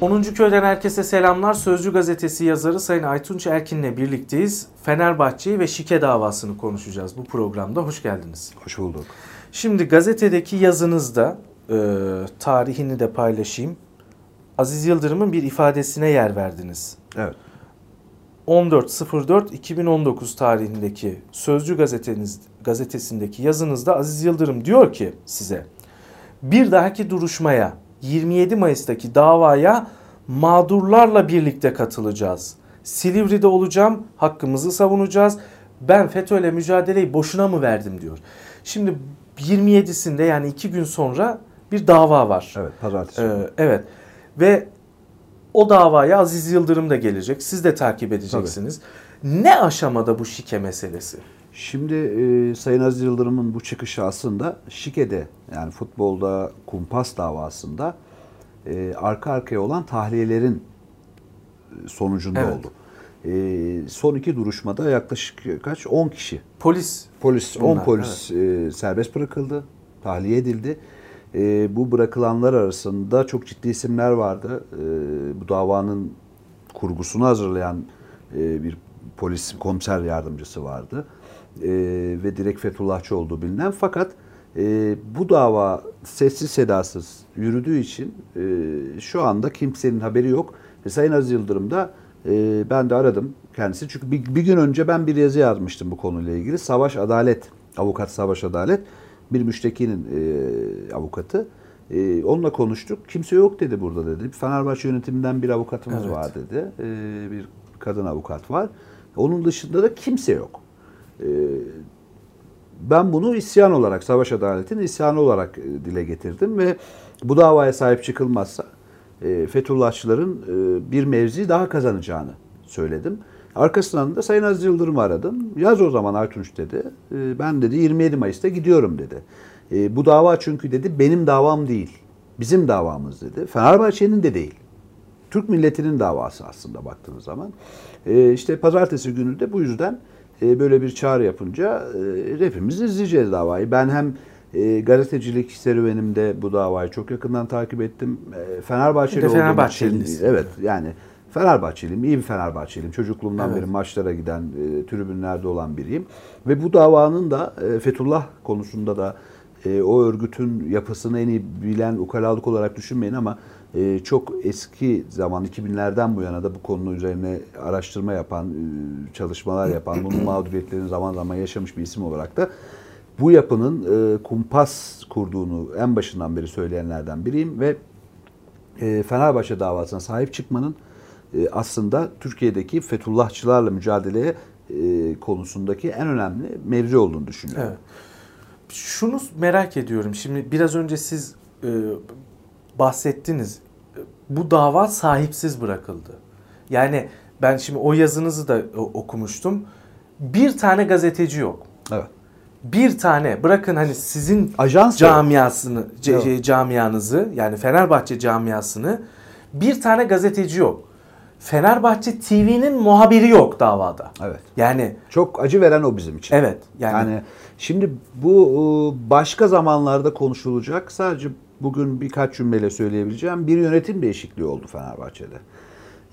10. Köy'den herkese selamlar. Sözcü gazetesi yazarı Sayın Aytunç Erkin'le birlikteyiz. Fenerbahçe'yi ve şike davasını konuşacağız bu programda. Hoş geldiniz. Hoş bulduk. Şimdi gazetedeki yazınızda e, tarihini de paylaşayım. Aziz Yıldırım'ın bir ifadesine yer verdiniz. Evet. 14.04.2019 tarihindeki Sözcü gazeteniz, gazetesindeki yazınızda Aziz Yıldırım diyor ki size bir dahaki duruşmaya 27 Mayıs'taki davaya mağdurlarla birlikte katılacağız. Silivri'de olacağım, hakkımızı savunacağız. Ben FETÖ'yle mücadeleyi boşuna mı verdim diyor. Şimdi 27'sinde yani iki gün sonra bir dava var. Evet, pazartesi. Ee, evet ve o davaya Aziz Yıldırım da gelecek. Siz de takip edeceksiniz. Tabii. Ne aşamada bu şike meselesi? Şimdi e, Sayın Aziz Yıldırım'ın bu çıkışı aslında şikede yani futbolda kumpas davasında e, arka arkaya olan tahliyelerin sonucunda evet. oldu. E, son iki duruşmada yaklaşık kaç? 10 kişi. Polis. Polis, 10 polis evet. e, serbest bırakıldı, tahliye edildi. E, bu bırakılanlar arasında çok ciddi isimler vardı. E, bu davanın kurgusunu hazırlayan e, bir polis komiser yardımcısı vardı. E, ve direkt Fethullahçı olduğu bilinen. Fakat e, bu dava sessiz sedasız yürüdüğü için e, şu anda kimsenin haberi yok. Ve Sayın Aziz Yıldırım da e, ben de aradım kendisi. Çünkü bir, bir gün önce ben bir yazı yazmıştım bu konuyla ilgili. Savaş Adalet, avukat Savaş Adalet bir müştekinin e, avukatı. E, onunla konuştuk. Kimse yok dedi burada dedi. Fenerbahçe yönetiminden bir avukatımız evet. var dedi. E, bir kadın avukat var. Onun dışında da kimse yok. E, ben bunu isyan olarak, savaş adaletinin isyanı olarak e, dile getirdim ve bu davaya sahip çıkılmazsa e, Fethullahçıların e, bir mevzi daha kazanacağını söyledim. Arkasından da Sayın Aziz Yıldırım'ı aradım. Yaz o zaman Aytunç dedi. Ben dedi 27 Mayıs'ta gidiyorum dedi. Bu dava çünkü dedi benim davam değil. Bizim davamız dedi. Fenerbahçe'nin de değil. Türk milletinin davası aslında baktığınız zaman. İşte pazartesi günü de bu yüzden böyle bir çağrı yapınca e, hepimiz izleyeceğiz davayı. Ben hem e, gazetecilik serüvenimde bu davayı çok yakından takip ettim. E, Fenerbahçeli olduğum için evet yani Fenerbahçeliyim, iyi bir Fenerbahçeliyim. Çocukluğumdan evet. beri maçlara giden, e, tribünlerde olan biriyim. Ve bu davanın da e, Fethullah konusunda da e, o örgütün yapısını en iyi bilen ukalalık olarak düşünmeyin ama e, çok eski zaman 2000'lerden bu yana da bu konunun üzerine araştırma yapan, e, çalışmalar yapan, bunun mağduriyetlerini zaman zaman yaşamış bir isim olarak da bu yapının e, kumpas kurduğunu en başından beri söyleyenlerden biriyim ve e, Fenerbahçe davasına sahip çıkmanın e, aslında Türkiye'deki Fethullahçılarla mücadeleye e, konusundaki en önemli mevzu olduğunu düşünüyorum. Evet. Şunu merak ediyorum. Şimdi biraz önce siz e, bahsettiniz. Bu dava sahipsiz bırakıldı. Yani ben şimdi o yazınızı da okumuştum. Bir tane gazeteci yok. Evet. Bir tane bırakın hani sizin Ajans camiasını evet. camianızı yani Fenerbahçe camiasını bir tane gazeteci yok. Fenerbahçe TV'nin muhabiri yok davada. Evet. Yani çok acı veren o bizim için. Evet. Yani, yani şimdi bu başka zamanlarda konuşulacak. Sadece bugün birkaç cümleyle söyleyebileceğim bir yönetim değişikliği oldu Fenerbahçe'de.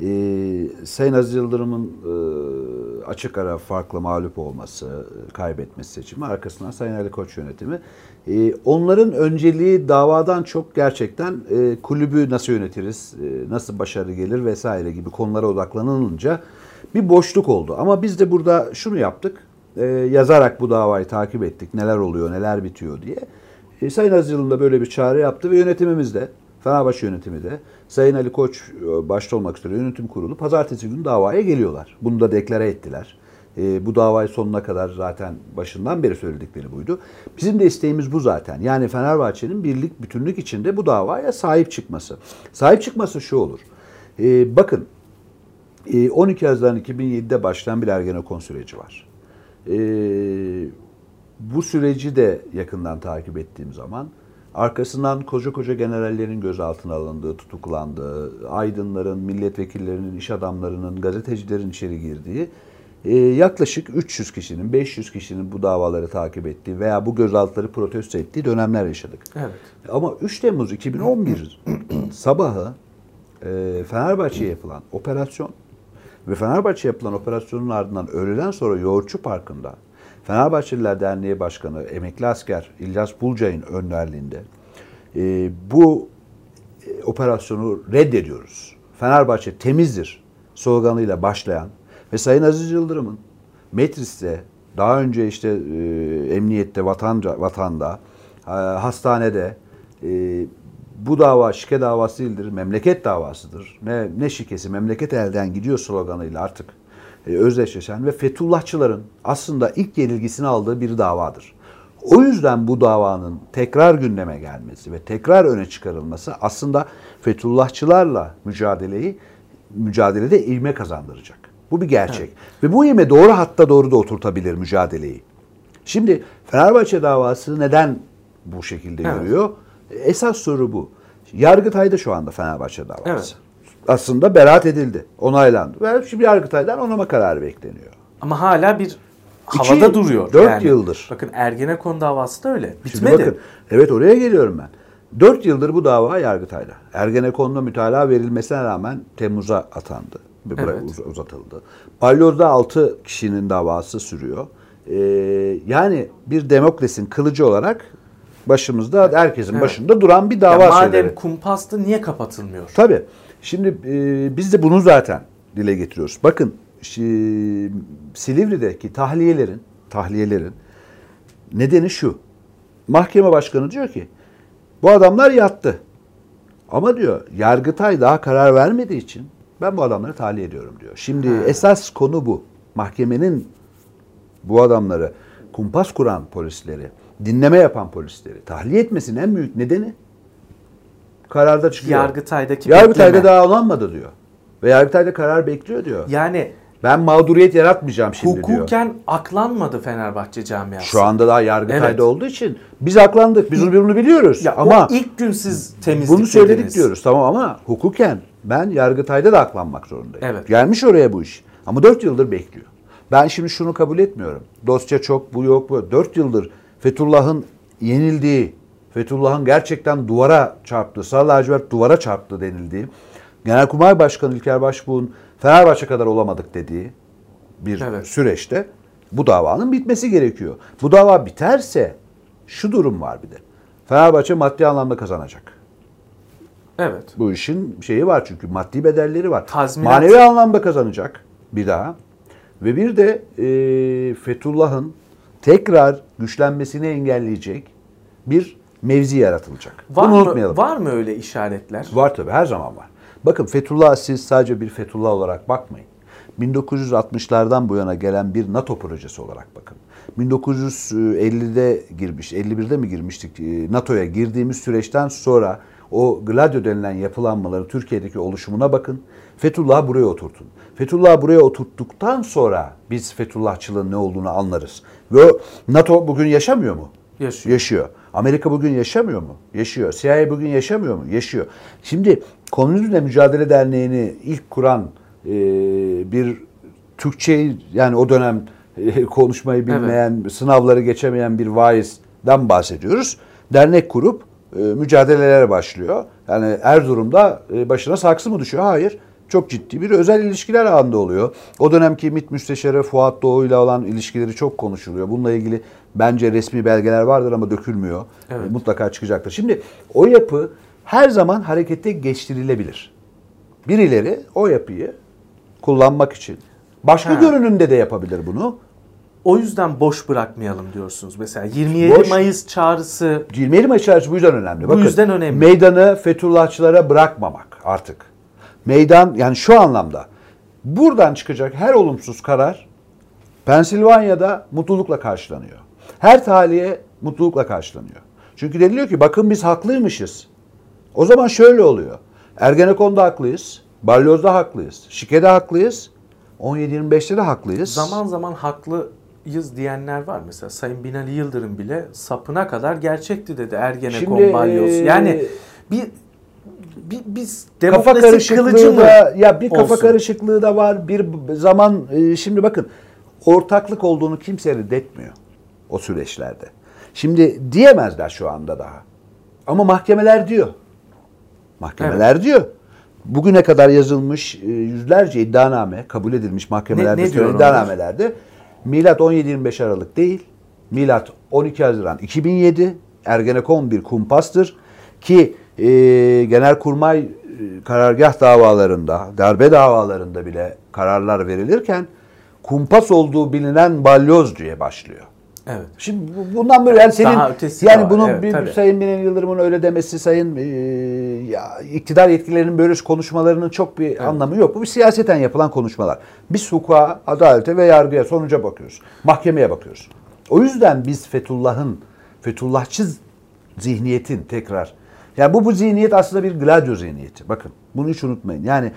Ee, Sayın Aziz Yıldırım'ın e, açık ara farklı mağlup olması, kaybetmesi seçimi arkasından Sayın Ali Koç yönetimi. E, onların önceliği davadan çok gerçekten e, kulübü nasıl yönetiriz, e, nasıl başarı gelir vesaire gibi konulara odaklanılınca bir boşluk oldu. Ama biz de burada şunu yaptık, e, yazarak bu davayı takip ettik, neler oluyor, neler bitiyor diye. E, Sayın Aziz Yıldırım da böyle bir çağrı yaptı ve yönetimimiz de Fenerbahçe yönetimi de Sayın Ali Koç e, başta olmak üzere yönetim kurulu pazartesi günü davaya geliyorlar. Bunu da deklare ettiler. E, bu davayı sonuna kadar zaten başından beri söyledikleri buydu. Bizim de isteğimiz bu zaten. Yani Fenerbahçe'nin birlik, bütünlük içinde bu davaya sahip çıkması. Sahip çıkması şu olur. E, bakın e, 12 Haziran 2007'de başlayan bir Ergenekon süreci var. E, bu süreci de yakından takip ettiğim zaman Arkasından koca koca generallerin gözaltına alındığı, tutuklandığı, aydınların, milletvekillerinin, iş adamlarının, gazetecilerin içeri girdiği e, yaklaşık 300 kişinin, 500 kişinin bu davaları takip ettiği veya bu gözaltıları protesto ettiği dönemler yaşadık. Evet. Ama 3 Temmuz 2011 sabahı e, Fenerbahçe'ye yapılan operasyon ve Fenerbahçe yapılan operasyonun ardından öğleden sonra Yoğurtçu Parkı'nda Fenerbahçeliler Derneği Başkanı emekli asker İlyas Bulcay'ın önderliğinde e, bu e, operasyonu reddediyoruz. Fenerbahçe temizdir sloganıyla başlayan ve Sayın Aziz Yıldırım'ın Metris'te daha önce işte e, emniyette, vatanca, vatanda, e, hastanede e, bu dava şike davası değildir, memleket davasıdır. Ne, ne şikesi, memleket elden gidiyor sloganıyla artık özdeşleşen ve Fethullahçıların aslında ilk yenilgisini aldığı bir davadır. O yüzden bu davanın tekrar gündeme gelmesi ve tekrar öne çıkarılması aslında Fethullahçılarla mücadeleyi mücadelede ivme kazandıracak. Bu bir gerçek. Evet. Ve bu ivme doğru hatta doğru da oturtabilir mücadeleyi. Şimdi Fenerbahçe davası neden bu şekilde evet. görüyor? Esas soru bu. Yargıtay'da şu anda Fenerbahçe davası. Evet. Aslında beraat edildi, onaylandı. Ve şimdi Yargıtay'dan onama kararı bekleniyor. Ama hala bir havada İki, duruyor. Dört yani. yıldır. Bakın Ergenekon davası da öyle. Bitmedi. Şimdi bakın, evet oraya geliyorum ben. Dört yıldır bu dava Yargıtay'da. Ergenekon'da mütalaa verilmesine rağmen Temmuz'a atandı. Evet. uzatıldı. Balyoz'da altı kişinin davası sürüyor. Ee, yani bir demokrasinin kılıcı olarak başımızda herkesin evet. başında duran bir dava ya madem şeyleri. kumpastı niye kapatılmıyor? Tabii. Şimdi e, biz de bunu zaten dile getiriyoruz. Bakın şi, Silivri'deki tahliyelerin tahliyelerin nedeni şu. Mahkeme başkanı diyor ki bu adamlar yattı. Ama diyor Yargıtay daha karar vermediği için ben bu adamları tahliye ediyorum diyor. Şimdi ha. esas konu bu. Mahkemenin bu adamları kumpas kuran polisleri dinleme yapan polisleri tahliye etmesinin en büyük nedeni kararda çıkıyor. Yargıtay'daki Yargıtay'da bekleme. daha olanmadı diyor. Ve Yargıtay'da karar bekliyor diyor. Yani ben mağduriyet yaratmayacağım şimdi hukuken diyor. Hukuken aklanmadı Fenerbahçe camiası. Şu anda daha Yargıtay'da evet. olduğu için biz aklandık. Biz bunu biliyoruz. Ya ama ilk gün siz temizlik Bunu söyledik dediniz. diyoruz tamam ama hukuken ben Yargıtay'da da aklanmak zorundayım. Evet. Gelmiş oraya bu iş. Ama 4 yıldır bekliyor. Ben şimdi şunu kabul etmiyorum. Dosya çok, bu yok, bu. 4 yıldır Fethullah'ın yenildiği, Fethullah'ın gerçekten duvara çarptığı, sarı lacivert duvara çarptı denildiği, Genelkurmay Başkanı İlker Başbuğ'un Fenerbahçe kadar olamadık dediği bir evet. süreçte bu davanın bitmesi gerekiyor. Bu dava biterse şu durum var bir de. Fenerbahçe maddi anlamda kazanacak. Evet. Bu işin şeyi var çünkü maddi bedelleri var. Tazminat. Manevi anlamda kazanacak bir daha. Ve bir de e, Fethullah'ın tekrar güçlenmesini engelleyecek bir mevzi yaratılacak. Var Bunu mı, unutmayalım. Var mı öyle işaretler? Var tabii her zaman var. Bakın Fethullah siz sadece bir Fethullah olarak bakmayın. 1960'lardan bu yana gelen bir NATO projesi olarak bakın. 1950'de girmiş, 51'de mi girmiştik e, NATO'ya girdiğimiz süreçten sonra o Gladio denilen yapılanmaları Türkiye'deki oluşumuna bakın. Fethullah'ı buraya oturtun. Fethullah'ı buraya oturttuktan sonra biz Fethullahçılığın ne olduğunu anlarız. Ve NATO bugün yaşamıyor mu? Yaşıyor. Yaşıyor. Amerika bugün yaşamıyor mu? Yaşıyor. CIA bugün yaşamıyor mu? Yaşıyor. Şimdi Komünizmle Mücadele Derneği'ni ilk kuran e, bir Türkçe yani o dönem e, konuşmayı bilmeyen, evet. sınavları geçemeyen bir vaizden bahsediyoruz. Dernek kurup e, mücadelelere başlıyor. Yani Erzurum'da e, başına saksı mı düşüyor? Hayır. Çok ciddi bir özel ilişkiler ağında oluyor. O dönemki MİT Müsteşarı Fuat Doğu ile olan ilişkileri çok konuşuluyor. Bununla ilgili bence resmi belgeler vardır ama dökülmüyor. Evet. Mutlaka çıkacaktır. Şimdi o yapı her zaman harekete geçirilebilir. Birileri o yapıyı kullanmak için başka ha. görünümde de yapabilir bunu. O yüzden boş bırakmayalım diyorsunuz. Mesela 27 boş, Mayıs çağrısı. 27 Mayıs çağrısı bu yüzden önemli. Bu Bakın, yüzden önemli. Meydanı Fethullahçılara bırakmamak artık. Meydan yani şu anlamda buradan çıkacak her olumsuz karar Pensilvanya'da mutlulukla karşılanıyor. Her tahliye mutlulukla karşılanıyor. Çünkü deniliyor ki bakın biz haklıymışız. O zaman şöyle oluyor. Ergenekon'da haklıyız. Balyoz'da haklıyız. Şike'de haklıyız. 17-25'te de haklıyız. Zaman zaman haklıyız diyenler var. Mesela Sayın Binali Yıldırım bile sapına kadar gerçekti dedi Ergenekon, Şimdi, Balyoz. Yani bir bir biz kafa karışıklığı da ya bir kafa olsun. karışıklığı da var. Bir zaman e, şimdi bakın ortaklık olduğunu kimse reddetmiyor o süreçlerde. Şimdi diyemezler şu anda daha. Ama mahkemeler diyor. Mahkemeler evet. diyor. bugüne kadar yazılmış e, yüzlerce iddianame kabul edilmiş mahkemelerde Ne- ne diyor onlar? iddianamelerde milat 17-25 Aralık değil. Milat 12 Haziran 2007 Ergenekon bir kumpastır ki e, Genelkurmay karargah davalarında, darbe davalarında bile kararlar verilirken kumpas olduğu bilinen balyoz diye başlıyor. Evet. Şimdi bu- bundan böyle yani senin Daha yani bunun evet, bir, tabii. Sayın Binali Yıldırım'ın öyle demesi, Sayın e, ya, iktidar yetkililerinin böyle konuşmalarının çok bir anlamı yok. Bu bir siyaseten yapılan konuşmalar. Biz hukuka, adalete ve yargıya, sonuca bakıyoruz. Mahkemeye bakıyoruz. O yüzden biz Fethullah'ın, Fethullahçı zihniyetin tekrar. Yani bu bu zihniyet aslında bir gladio zihniyeti. Bakın bunu hiç unutmayın. Yani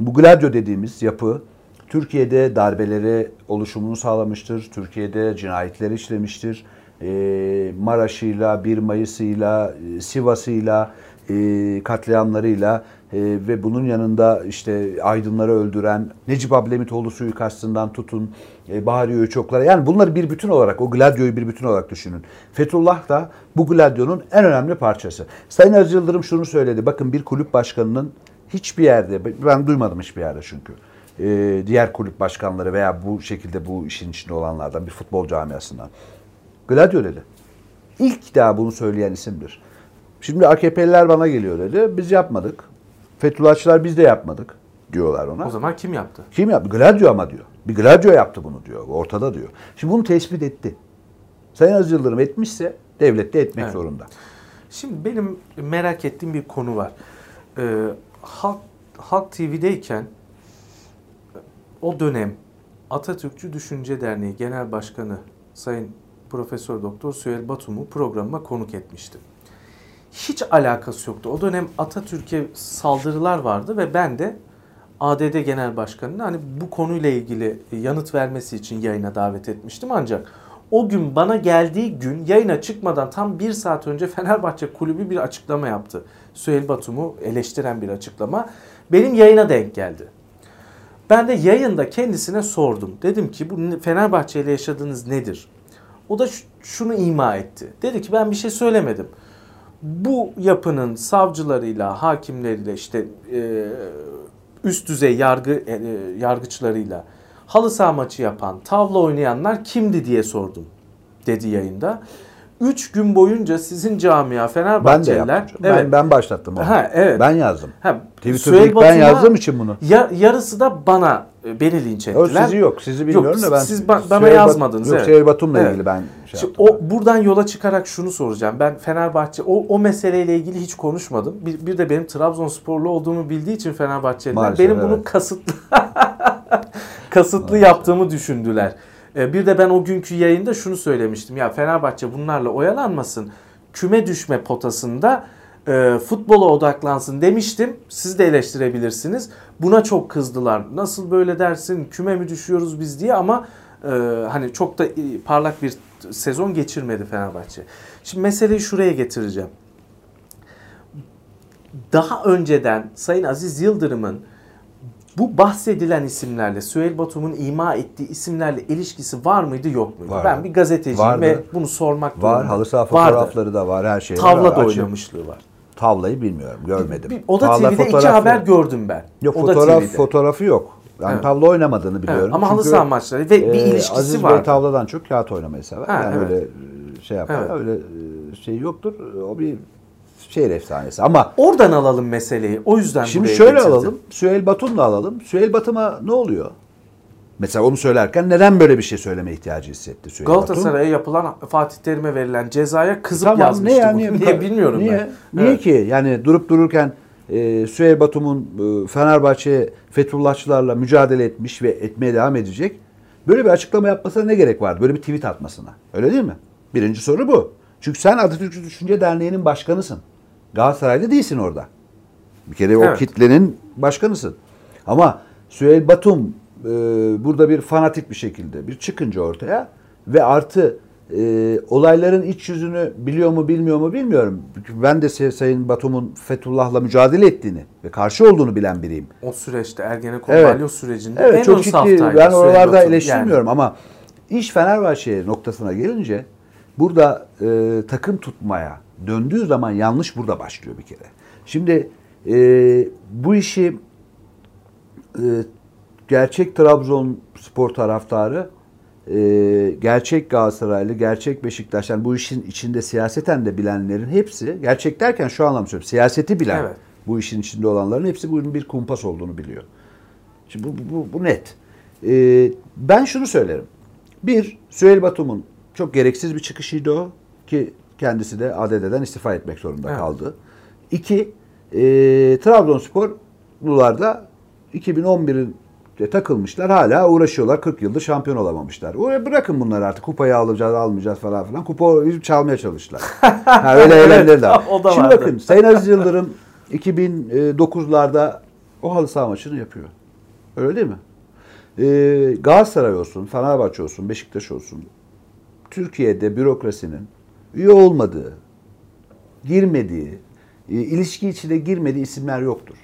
bu gladio dediğimiz yapı Türkiye'de darbeleri oluşumunu sağlamıştır. Türkiye'de cinayetleri işlemiştir. Ee, Maraş'ıyla, 1 Mayıs'ıyla, e, Sivas'ıyla, e, katliamlarıyla e, ve bunun yanında işte aydınları öldüren Necip Ablemitoğlu suikastından tutun e, Bahri Öçoklara yani bunları bir bütün olarak o gladyoyu bir bütün olarak düşünün. Fethullah da bu gladyonun en önemli parçası. Sayın Aziz Yıldırım şunu söyledi. Bakın bir kulüp başkanının hiçbir yerde ben duymadım hiçbir yerde çünkü e, diğer kulüp başkanları veya bu şekilde bu işin içinde olanlardan bir futbol camiasından. Gladio dedi. İlk daha bunu söyleyen isimdir. Şimdi AKP'liler bana geliyor dedi. Biz yapmadık. Fethullahçılar biz de yapmadık diyorlar ona. O zaman kim yaptı? Kim yaptı? Gladio ama diyor. Bir Gladio yaptı bunu diyor. Ortada diyor. Şimdi bunu tespit etti. Sayın Aziz Yıldırım etmişse devlet de etmek Evet. zorunda. Şimdi benim merak ettiğim bir konu var. Ee, Halk, Halk TV'deyken o dönem Atatürkçü Düşünce Derneği Genel Başkanı Sayın Profesör Doktor Süheyl Batum'u programıma konuk etmiştim. Hiç alakası yoktu. O dönem Atatürk'e saldırılar vardı ve ben de ADD Genel Başkanı'nı hani bu konuyla ilgili yanıt vermesi için yayına davet etmiştim. Ancak o gün bana geldiği gün yayına çıkmadan tam bir saat önce Fenerbahçe Kulübü bir açıklama yaptı. Süheyl Batum'u eleştiren bir açıklama. Benim yayına denk geldi. Ben de yayında kendisine sordum. Dedim ki bu Fenerbahçe ile yaşadığınız nedir? O da şunu ima etti. Dedi ki ben bir şey söylemedim. Bu yapının savcılarıyla, hakimleriyle işte e, üst düzey yargı e, yargıçlarıyla halı saha maçı yapan, tavla oynayanlar kimdi diye sordum dedi yayında. Üç gün boyunca sizin camia Ben de Fenerbahçeliler yaptım. Ben, ben başlattım onu. Ha, evet. Ben yazdım. Ha, Twitter'da ilk ben yazdığım için bunu. Ya, yarısı da bana e, beni linç ettiler. sizi yok. Sizi bilmiyorum da ben. siz ba- bana Süheyl yazmadınız. Yok evet. Süheyl Batum'la Evet. ilgili ben şey Şimdi o buradan yola çıkarak şunu soracağım. Ben Fenerbahçe o, o meseleyle ilgili hiç konuşmadım. Bir, bir de benim Trabzonsporlu olduğumu bildiği için Fenerbahçeliler Maalesef, benim bunu evet. kasıtlı kasıtlı yaptığımı düşündüler. E, Bir de ben o günkü yayında şunu söylemiştim. Ya Fenerbahçe bunlarla oyalanmasın. Küme düşme potasında e, futbola odaklansın demiştim. Siz de eleştirebilirsiniz. Buna çok kızdılar. Nasıl böyle dersin? Küme mi düşüyoruz biz diye ama e, hani çok da e, parlak bir sezon geçirmedi Fenerbahçe. Şimdi meseleyi şuraya getireceğim. Daha önceden Sayın Aziz Yıldırım'ın bu bahsedilen isimlerle, Süheyl Batum'un ima ettiği isimlerle ilişkisi var mıydı yok muydu? Vardı. Ben bir gazeteciyim Vardı. ve bunu sormak Var. durumundayım. Halı saha fotoğrafları da var. Her şey var. Tavla da oynamışlığı var. Tavlayı bilmiyorum. Görmedim. Bir, o da Tavla TV'de iki fotoğrafı- haber gördüm ben. Yok fotoğraf TV'de. fotoğrafı yok. Yani Evet. tavla oynamadığını biliyorum. Evet, ama halı saha maçları ve bir e, ilişkisi Aziz var. Bey tavladan çok kağıt oynamayı sever. Ha, yani evet. öyle e, şey yapar. Evet. Öyle e, şey yoktur. O bir şehir efsanesi. Ama Oradan alalım meseleyi. O yüzden şimdi şöyle getirdim. alalım. Süheyl Batum'la alalım. Süheyl Batum'a ne oluyor? Mesela onu söylerken neden böyle bir şey söyleme ihtiyacı hissetti Süheyl Batum? Galatasaray'a yapılan Fatih Terim'e verilen cezaya kızıp Tamam, yazmıştı. ne yani? bunu. Niye bilmiyorum niye? ben. Niye Evet. ki? Yani durup dururken e, Süheyl Batum'un e, Fenerbahçe Fethullahçılarla mücadele etmiş ve etmeye devam edecek. Böyle bir açıklama yapmasına ne gerek vardı? Böyle bir tweet atmasına. Öyle değil mi? Birinci soru bu. Çünkü sen Atatürkçü Düşünce Derneği'nin başkanısın. Galatasaray'da değilsin orada. Bir kere o Evet. kitlenin başkanısın. Ama Süheyl Batum e, burada bir fanatik bir şekilde bir çıkınca ortaya ve artı e, olayların iç yüzünü biliyor mu bilmiyor mu bilmiyorum. Ben de Say- Sayın Batum'un Fethullah'la mücadele ettiğini ve karşı olduğunu bilen biriyim. O süreçte Ergenekon Evet. balyoz sürecinde Evet en çok ciddi. Ben oralarda eleştirmiyorum ama iş Fenerbahçe noktasına gelince burada e, takım tutmaya döndüğü zaman yanlış burada başlıyor bir kere. Şimdi e, bu işi e, gerçek Trabzonspor taraftarı, e, gerçek Galatasaraylı, gerçek Beşiktaş, yani bu işin içinde siyaseten de bilenlerin hepsi, gerçek derken şu anlamda söylüyorum, siyaseti bilen Evet. bu işin içinde olanların hepsi bunun bir kumpas olduğunu biliyor. Şimdi bu, bu, bu net. E, ben şunu söylerim. Bir, Süheyl Batum'un çok gereksiz bir çıkışıydı o ki kendisi de ADD'den istifa etmek zorunda Evet. kaldı. İki, e, Trabzonsporlular da 2011'in de takılmışlar hala uğraşıyorlar 40 yıldır şampiyon olamamışlar. Oraya bırakın bunları artık kupayı alacağız almayacağız falan filan. Kupa çalmaya çalıştılar. ha, öyle eğlenceler de var. o da Şimdi vardı. bakın Sayın Aziz Yıldırım 2009'larda o halı saha maçını yapıyor. Öyle değil mi? Ee, Galatasaray olsun, Fenerbahçe olsun, Beşiktaş olsun. Türkiye'de bürokrasinin üye olmadığı, girmediği, e, ilişki içine girmediği isimler yoktur.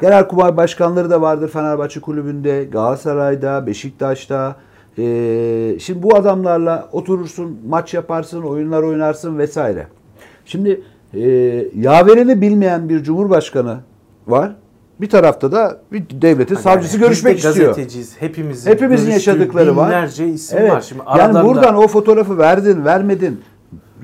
Genel kumar başkanları da vardır Fenerbahçe kulübünde, Galatasaray'da, Beşiktaş'ta. Ee, şimdi bu adamlarla oturursun, maç yaparsın, oyunlar oynarsın vesaire. Şimdi e, yaverini bilmeyen bir cumhurbaşkanı var. Bir tarafta da bir devletin savcısı Yani görüşmek biz istiyor. Gazeteciyiz. Hepimizin, Hepimizin yaşadıkları var. Binlerce isim Evet. var. Şimdi yani buradan o fotoğrafı verdin, vermedin.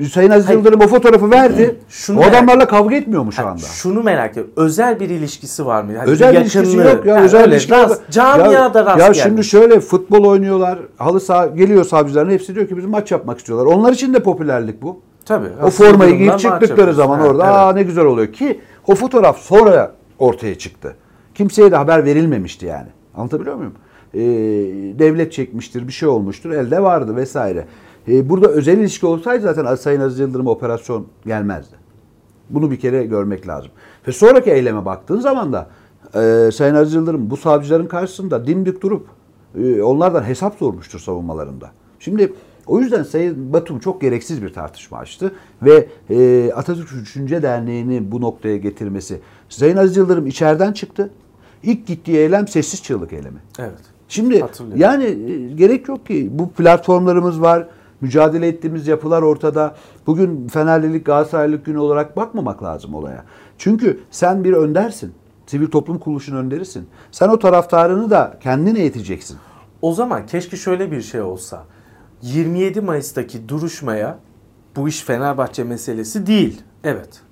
Sayın Aziz Hayır. Yıldırım o fotoğrafı verdi. Şunu o merak- adamlarla kavga etmiyor mu şu Ha, anda? Şunu merak ediyorum. Özel bir ilişkisi var mı? Yani Özel bir ilişkisi yok ya. Yani özel öyle ilişki rast-. Camiada ya, rast Ya geldi. şimdi şöyle futbol oynuyorlar. Halı saha geliyor savcıların hepsi diyor ki biz maç yapmak istiyorlar. Onlar için de popülerlik bu. Tabii. O formayı giyip çıktıkları zaman Ha, orada evet. aa ne güzel oluyor ki o fotoğraf sonra ortaya çıktı. Kimseye de haber verilmemişti yani. Anlatabiliyor muyum? Ee, devlet çekmiştir, bir şey olmuştur, elde vardı vesaire. Ee, burada özel ilişki olsaydı zaten Sayın Aziz Yıldırım'a operasyon gelmezdi. Bunu bir kere görmek lazım. Ve sonraki eyleme baktığın zaman da e, Sayın Aziz Yıldırım bu savcıların karşısında dimdik durup e, onlardan hesap sormuştur savunmalarında. Şimdi o yüzden Sayın Batum çok gereksiz bir tartışma açtı ve e, Atatürk Düşünce Derneği'ni bu noktaya getirmesi. Sayın Aziz Yıldırım içeriden çıktı. İlk gittiği eylem sessiz çığlık eylemi. Evet. Şimdi yani e, gerek yok ki. Bu platformlarımız var. Mücadele ettiğimiz yapılar ortada. Bugün Fenerlilik, Galatasaraylık günü olarak bakmamak lazım olaya. Çünkü sen bir öndersin. Sivil toplum kuruluşunun önderisin. Sen o taraftarını da kendin eğiteceksin. O zaman keşke şöyle bir şey olsa. 27 Mayıs'taki duruşmaya bu iş Fenerbahçe meselesi değil. Evet.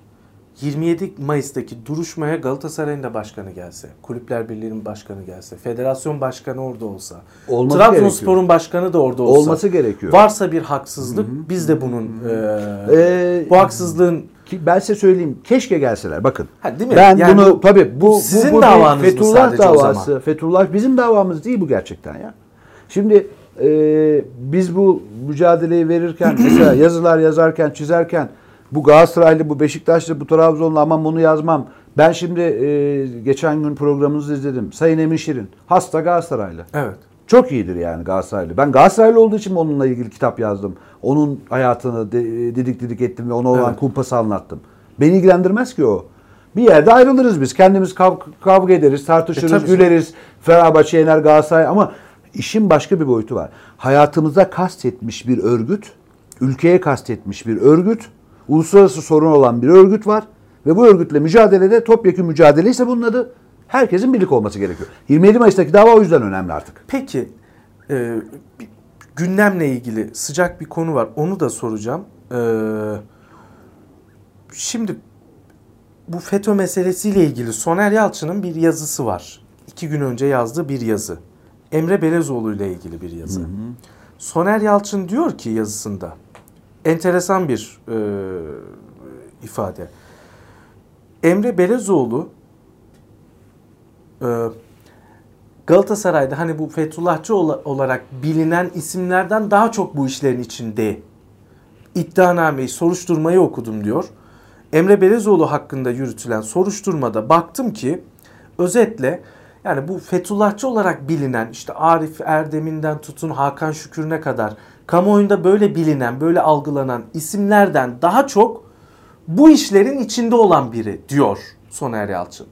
27 Mayıs'taki duruşmaya Galatasaray'ın da başkanı gelse, Kulüpler Birliği'nin başkanı gelse, federasyon başkanı orada olsa, Olması Trabzonspor'un başkanı da orada olsa. Olması gerekiyor. Varsa bir haksızlık biz de bunun e, Ee, bu haksızlığın Ki ben size söyleyeyim keşke gelseler bakın. Ha, değil mi? Ben Yani bunu bu- tabii bu sizin bu, bu davanız mı Fethullah o davası. Fethullah bizim davamız değil bu gerçekten ya. Şimdi e, biz bu mücadeleyi verirken mesela yazılar yazarken çizerken bu Galatasaraylı, bu Beşiktaşlı, bu Trabzonlu aman bunu yazmam. Ben şimdi e, geçen gün programınızı izledim. Sayın Emin Şirin hasta Galatasaraylı. evet. Çok iyidir yani Galatasaraylı. Ben Galatasaraylı olduğu için onunla ilgili kitap yazdım. Onun hayatını de- didik didik ettim ve ona olan Evet. kumpası anlattım. Beni ilgilendirmez ki o. Bir yerde ayrılırız biz. Kendimiz kav- kavga ederiz, tartışırız, E, güleriz. Fenerbahçe yener Galatasaray ama işin başka bir boyutu var. Hayatımıza kastetmiş bir örgüt, ülkeye kastetmiş bir örgüt, uluslararası sorun olan bir örgüt var ve bu örgütle mücadelede topyekun mücadele ise bunun adı herkesin birlik olması gerekiyor. 27 Mayıs'taki dava o yüzden önemli artık. Peki e, gündemle ilgili sıcak bir konu var. Onu da soracağım. E, şimdi bu FETÖ meselesiyle ilgili Soner Yalçın'ın bir yazısı var. İki gün önce yazdığı bir yazı. Emre Belezoğlu ile ilgili bir yazı. Soner Yalçın diyor ki yazısında enteresan bir e, ifade. Emre Belezoğlu e, Galatasaray'da hani bu Fethullahçı ola- olarak bilinen isimlerden daha çok bu işlerin içinde iddianameyi, soruşturmayı okudum diyor. Emre Belezoğlu hakkında yürütülen soruşturmada baktım ki özetle yani bu Fethullahçı olarak bilinen işte Arif Erdem'inden tutun Hakan Şükür'üne kadar kamuoyunda böyle bilinen, böyle algılanan isimlerden daha çok bu işlerin içinde olan biri diyor Soner Yalçın.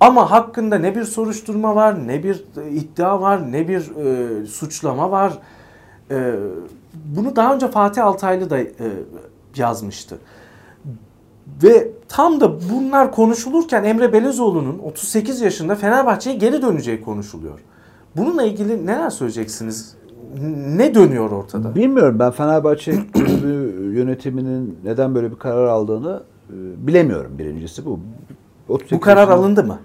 Ama hakkında ne bir soruşturma var, ne bir e, iddia var, ne bir e, suçlama var. E, bunu daha önce Fatih Altaylı da e, yazmıştı. Ve tam da bunlar konuşulurken Emre Belezoğlu'nun 38 yaşında Fenerbahçe'ye geri döneceği konuşuluyor. Bununla ilgili neler söyleyeceksiniz? Ne dönüyor ortada? Bilmiyorum ben Fenerbahçe kulübü yönetiminin neden böyle bir karar aldığını e, bilemiyorum birincisi bu. 38 Bu karar alındı mı?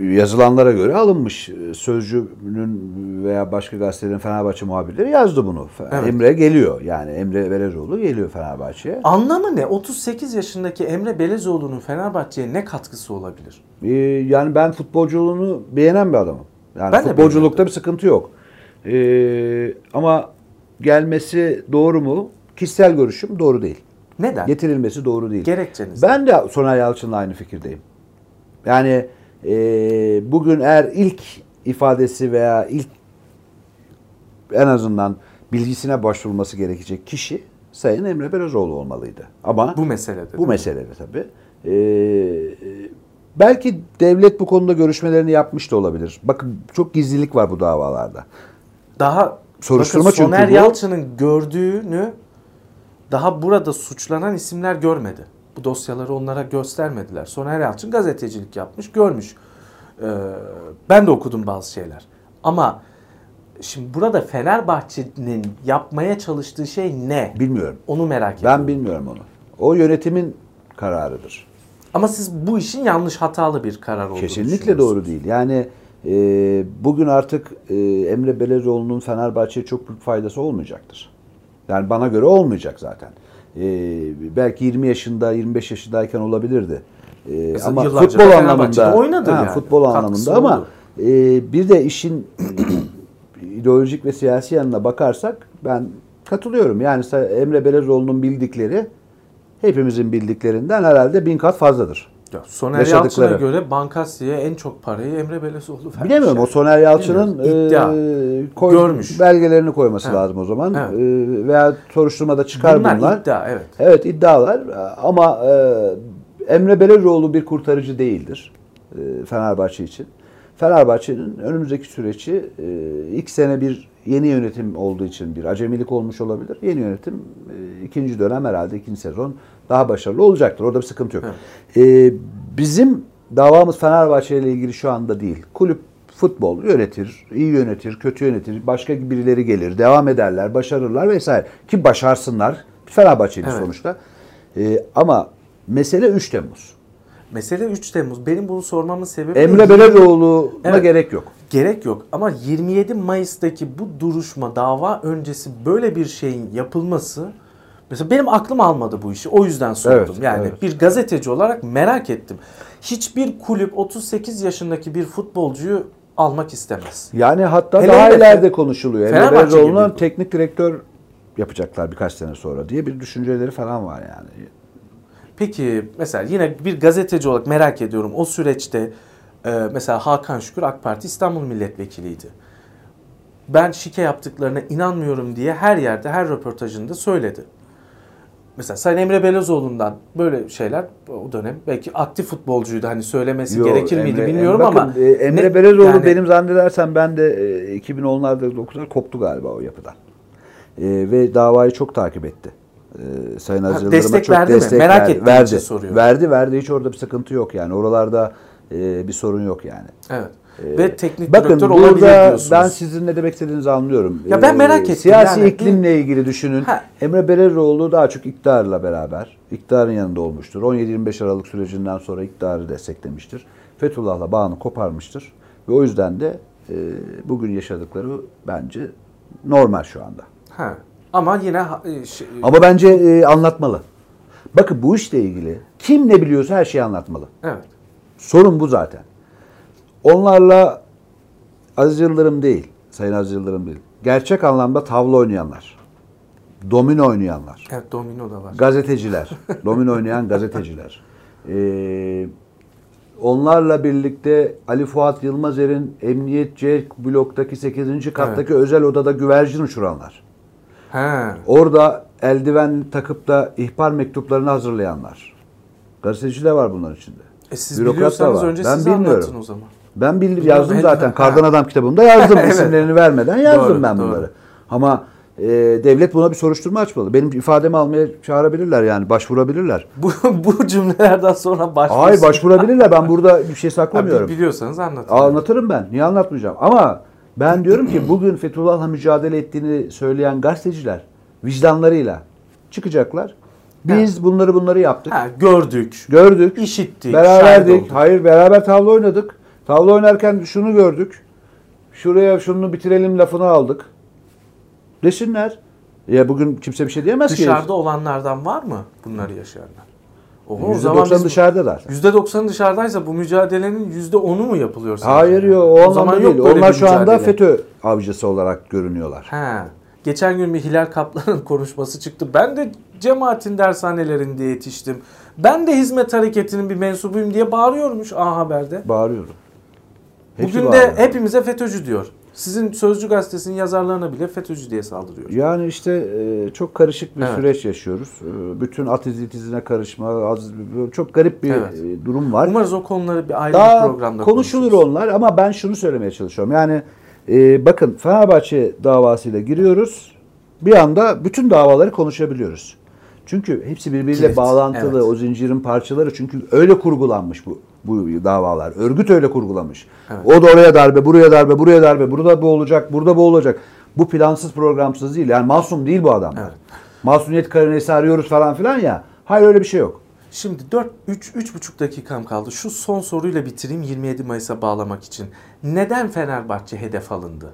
yazılanlara göre alınmış. Sözcü'nün veya başka gazetelerin Fenerbahçe muhabirleri yazdı bunu. Evet. Emre geliyor. Yani Emre Belezoğlu geliyor Fenerbahçe'ye. Anlamı ne? 38 yaşındaki Emre Belezoğlu'nun Fenerbahçe'ye ne katkısı olabilir? Ee, yani ben futbolculuğunu beğenen bir adamım. Yani Ben futbolculukta bir sıkıntı yok. Ee, ama gelmesi doğru mu? Kişisel görüşüm doğru değil. Neden? Getirilmesi doğru değil. Gerekçeniz. Ben de Soner Yalçın'la aynı fikirdeyim. Yani e, bugün eğer ilk ifadesi veya ilk en azından bilgisine başvurulması gerekecek kişi Sayın Emre Belözoğlu olmalıydı. Ama bu meselede. bu meselede tabii. Ee, belki devlet bu konuda görüşmelerini yapmış da olabilir. Bakın çok gizlilik var bu davalarda. Daha Soruşturma bakın, çünkü Soner bu. Yalçın'ın gördüğünü daha burada suçlanan isimler görmedi. Bu dosyaları onlara göstermediler. Soner Yalçın gazetecilik yapmış, görmüş. Ee, ben de okudum bazı şeyler. Ama şimdi burada Fenerbahçe'nin yapmaya çalıştığı şey ne? Bilmiyorum. Onu merak ediyorum. Ben bilmiyorum onu. O yönetimin kararıdır. Ama siz bu işin yanlış hatalı bir karar olduğunu Kesinlikle düşünüyorsunuz. doğru değil. Yani e, bugün artık e, Emre Belezoğlu'nun Fenerbahçe'ye çok büyük faydası olmayacaktır. Yani bana göre olmayacak zaten. E, belki 20 yaşında, 25 yaşındayken olabilirdi. E, Mesela ama futbol anlamında, oynadı ha, yani. futbol Katkısı anlamında ama e, bir de işin ideolojik ve siyasi yanına bakarsak ben katılıyorum. Yani Emre Belezoğlu'nun bildikleri hepimizin bildiklerinden herhalde bin kat fazladır. Ya Soner. Yalçın'a göre Bankasya'ya en çok parayı Emre Belezoğlu vermiş. Bilemiyorum o. Soner Yalçın'ın e, koy- Görmüş. belgelerini koyması Evet. lazım o zaman. Evet. E, veya soruşturmada çıkar bunlar. Bunlar iddia evet. Evet iddialar ama e, Emre Belezoğlu bir kurtarıcı değildir e, Fenerbahçe için. Fenerbahçe'nin önümüzdeki süreci e, ilk sene bir yeni yönetim olduğu için bir acemilik olmuş olabilir. Yeni yönetim e, ikinci dönem herhalde ikinci sezon daha başarılı olacaktır. Orada bir sıkıntı yok. E, bizim davamız Fenerbahçe ile ilgili şu anda değil. Kulüp futbol yönetir, iyi yönetir, kötü yönetir, başka birileri gelir, devam ederler, başarırlar vesaire. Ki başarsınlar. Fenerbahçeli Evet. sonuçta. E, ama mesele 3 Temmuz. Mesele 3 Temmuz. Benim bunu sormamın sebebi Emre Belezoğlu'na Evet. gerek yok. gerek yok. Ama 27 Mayıs'taki bu duruşma dava öncesi böyle bir şeyin yapılması mesela benim aklım almadı bu işi. O yüzden sordum. Evet, yani evet. bir gazeteci olarak merak ettim. Hiçbir kulüp 38 yaşındaki bir futbolcuyu almak istemez. Yani hatta Hele daha ileride konuşuluyor. Emre Belezoğlu'na teknik direktör yapacaklar birkaç sene sonra diye bir düşünceleri falan var yani. Peki mesela yine bir gazeteci olarak merak ediyorum. O süreçte e, mesela Hakan Şükür AK Parti İstanbul Milletvekiliydi. Ben şike yaptıklarına inanmıyorum diye her yerde her röportajında söyledi. Mesela Sayın Emre Belözoğlu'ndan böyle şeyler o dönem belki aktif futbolcuydu hani söylemesi Yo, gerekir miydi Emre- bilmiyorum bakın, ama e, Emre ne- Belezoğlu yani- benim zannedersem ben de e, 2010'larda 9'larda koptu galiba o yapıdan. E, ve davayı çok takip etti. E, Sayın Aziz Yıldırım'a destek çok verdi mi? destek Merak verdi. ettiğim verdi. soruyorum. Verdi verdi hiç orada bir sıkıntı yok yani. Oralarda e, bir sorun yok yani. evet. E, Ve teknik Bakın direktör olabilir burada diyorsunuz. ben sizin ne demek istediğinizi anlıyorum. Ya ben E, merak ettim Siyasi yani. iklimle ilgili düşünün. Ha. Emre Belezoğlu daha çok iktidarla beraber, iktidarın yanında olmuştur. 17-25 Aralık sürecinden sonra iktidarı desteklemiştir. Fethullah'la bağını koparmıştır. Ve o yüzden de e, bugün yaşadıkları bence normal şu anda. Ha. Ama yine e, şey- Ama bence e, anlatmalı. Bakın bu işle ilgili kim ne biliyorsa her şeyi anlatmalı. evet. Sorun bu zaten. Onlarla Aziz Yıldırım değil, Sayın Aziz Yıldırım değil. Gerçek anlamda tavla oynayanlar, domino oynayanlar, Evet domino da var. gazeteciler, domino oynayan gazeteciler. Ee, onlarla birlikte Ali Fuat Yılmazer'in Emniyet C bloktaki 8. kattaki özel odada güvercin uçuranlar. Ha. Orada eldiven takıp da ihbar mektuplarını hazırlayanlar. Gazeteci de var bunların içinde. E siz Bürokrat biliyorsanız önce Ben siz bilmiyorum. anlatın o zaman. Ben bil, Biliyorum, yazdım eldiven- zaten. Kardan Ha. Adam kitabımda yazdım. Evet. İsimlerini vermeden yazdım Doğru, ben doğru. bunları. Ama e, devlet buna bir soruşturma açmalı. Benim ifademi almaya çağırabilirler yani başvurabilirler. Bu, bu cümlelerden sonra başvursun. Hayır başvurabilirler. Ben burada bir şey Ha, saklamıyorum. bi- biliyorsanız anlatın. Anlatırım ben. Niye anlatmayacağım? Ama ben diyorum ki bugün Fethullah'la mücadele ettiğini söyleyen gazeteciler vicdanlarıyla çıkacaklar. Biz bunları bunları yaptık. Ha, gördük, Gördük. işittik, Beraberdik. Hayır beraber tavla oynadık. Tavla oynarken şunu gördük. Şuraya şunu bitirelim lafını aldık. Desinler. Ya bugün kimse bir şey diyemez ki. Dışarıda olanlardan var mı bunları yaşayanlar? Oho, o zaman %90 dışarıdalar. %90 dışarıdaysa bu mücadelenin %10'u mu yapılıyor? Hayır yok o O zaman anlamda yok değil. böyle Onlar şu anda. FETÖ avcısı olarak görünüyorlar. He. Geçen gün bir Hilal Kaplan'ın konuşması çıktı. Ben de cemaatin dershanelerinde yetiştim. Ben de hizmet hareketinin bir mensubuyum diye bağırıyormuş A Haber'de. Bağırıyorum. Hepsi Bugün bağırıyor. de hepimize FETÖ'cü diyor. Sizin Sözcü Gazetesi'nin yazarlarına bile FETÖ'cü diye saldırıyor. Yani işte e, çok karışık bir Evet. süreç yaşıyoruz. E, Bütün atiz itizine karışma, çok garip bir Evet. e, durum var. Umarız o konuları bir ayrı bir Daha programda konuşulur konuşuruz. onlar ama ben şunu söylemeye çalışıyorum. Yani bakın Fenerbahçe davasıyla giriyoruz. Bir anda bütün davaları konuşabiliyoruz. Çünkü hepsi birbiriyle Kilit, bağlantılı. evet. O zincirin parçaları çünkü öyle kurgulanmış bu bu davalar. Örgüt öyle kurgulamış. Evet. O da oraya darbe, buraya darbe, buraya darbe, burada bu olacak, burada bu olacak. Bu plansız programsız değil. Yani masum değil bu adamlar. Evet. Masumiyet karinesi arıyoruz falan filan ya. Hayır öyle bir şey yok. Şimdi 4 3 3,5 dakikam kaldı. Şu son soruyla bitireyim 27 Mayıs'a bağlamak için. Neden Fenerbahçe hedef alındı?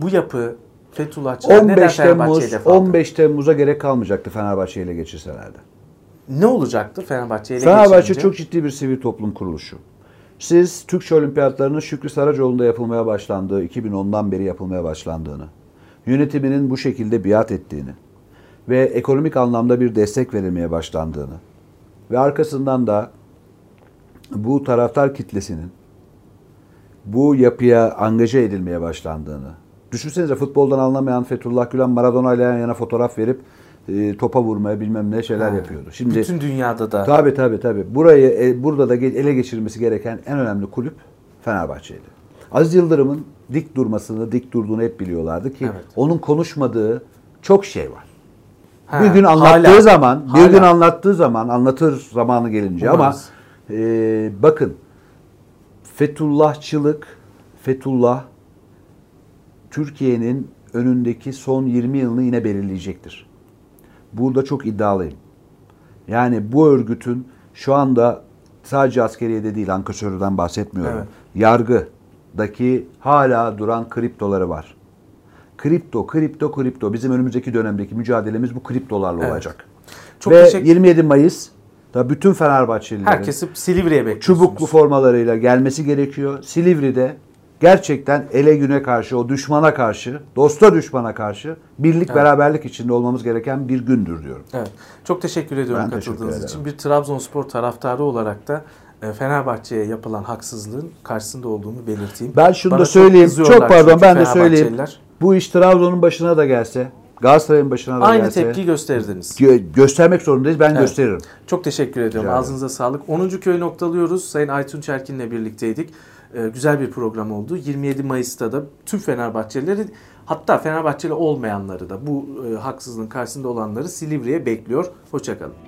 Bu yapı Fethullahçılar neden 15 Fenerbahçe Temmuz hedef aldı? 15 Temmuz'a gerek kalmayacaktı Fenerbahçe ile geçirselerdi. Ne olacaktı Fenerbahçe ile Fenerbahçe geçirince? çok ciddi bir sivil toplum kuruluşu. Siz Türkçe Olimpiyatlarının Şükrü Saracoğlu'nda yapılmaya başlandığı, 2010'dan beri yapılmaya başlandığını, yönetiminin bu şekilde biat ettiğini ve ekonomik anlamda bir destek verilmeye başlandığını ve arkasından da bu taraftar kitlesinin bu yapıya angaje edilmeye başlandığını. Düşünsenize futboldan anlamayan Fethullah Gülen Maradona ile yan yana fotoğraf verip e, topa vurmaya bilmem ne şeyler Ha. yapıyordu. Şimdi Bütün dünyada da Tabii tabii tabii. Burayı e, burada da ele geçirmesi gereken en önemli kulüp Fenerbahçe'ydi. Aziz Yıldırım'ın dik durmasını, dik durduğunu hep biliyorlardı ki Evet. onun konuşmadığı çok şey var. Ha, bir gün anlattığı hala- zaman, bir hala. gün anlattığı zaman anlatır zamanı gelince ama Umarız. e, bakın Fethullahçılık, Fethullah Türkiye'nin önündeki son 20 yılını yine belirleyecektir. Burada çok iddialıyım. Yani bu örgütün şu anda sadece askeriyede değil, ankesörden bahsetmiyorum. Evet. Yargıdaki hala duran kriptoları var. Kripto, kripto, kripto. Bizim önümüzdeki dönemdeki mücadelemiz bu kriptolarla Evet. olacak. Çok Ve teşekkür- 27 Mayıs da bütün Fenerbahçelilerin herkesi Silivri'ye bekliyorsunuz. çubuklu formalarıyla gelmesi gerekiyor. Silivri'de gerçekten ele güne karşı, o düşmana karşı, dosta düşmana karşı birlik beraberlik içinde olmamız gereken bir gündür diyorum. Evet. Çok teşekkür ediyorum Ben teşekkür katıldığınız ederim. için. Bir Trabzonspor taraftarı olarak da e, Fenerbahçe'ye yapılan haksızlığın karşısında olduğumu belirteyim. Ben şunu Bana da çok söyleyeyim. kızıyorlar Çok pardon ben de söyleyeyim. Bu iş Trabzon'un başına da gelse, Galatasaray'ın başına da Aynı gelse tepki gösterdiniz. gö- göstermek zorundayız. Ben Evet. gösteririm. Çok teşekkür ediyorum. Rica. Ağzınıza sağlık. 10. köyü noktalıyoruz. Sayın Aytun Çerkin'le birlikteydik. Ee, güzel bir program oldu. 27 Mayıs'ta da tüm Fenerbahçelileri hatta Fenerbahçeli olmayanları da bu e, haksızlığın karşısında olanları Silivri'ye bekliyor. Hoşçakalın.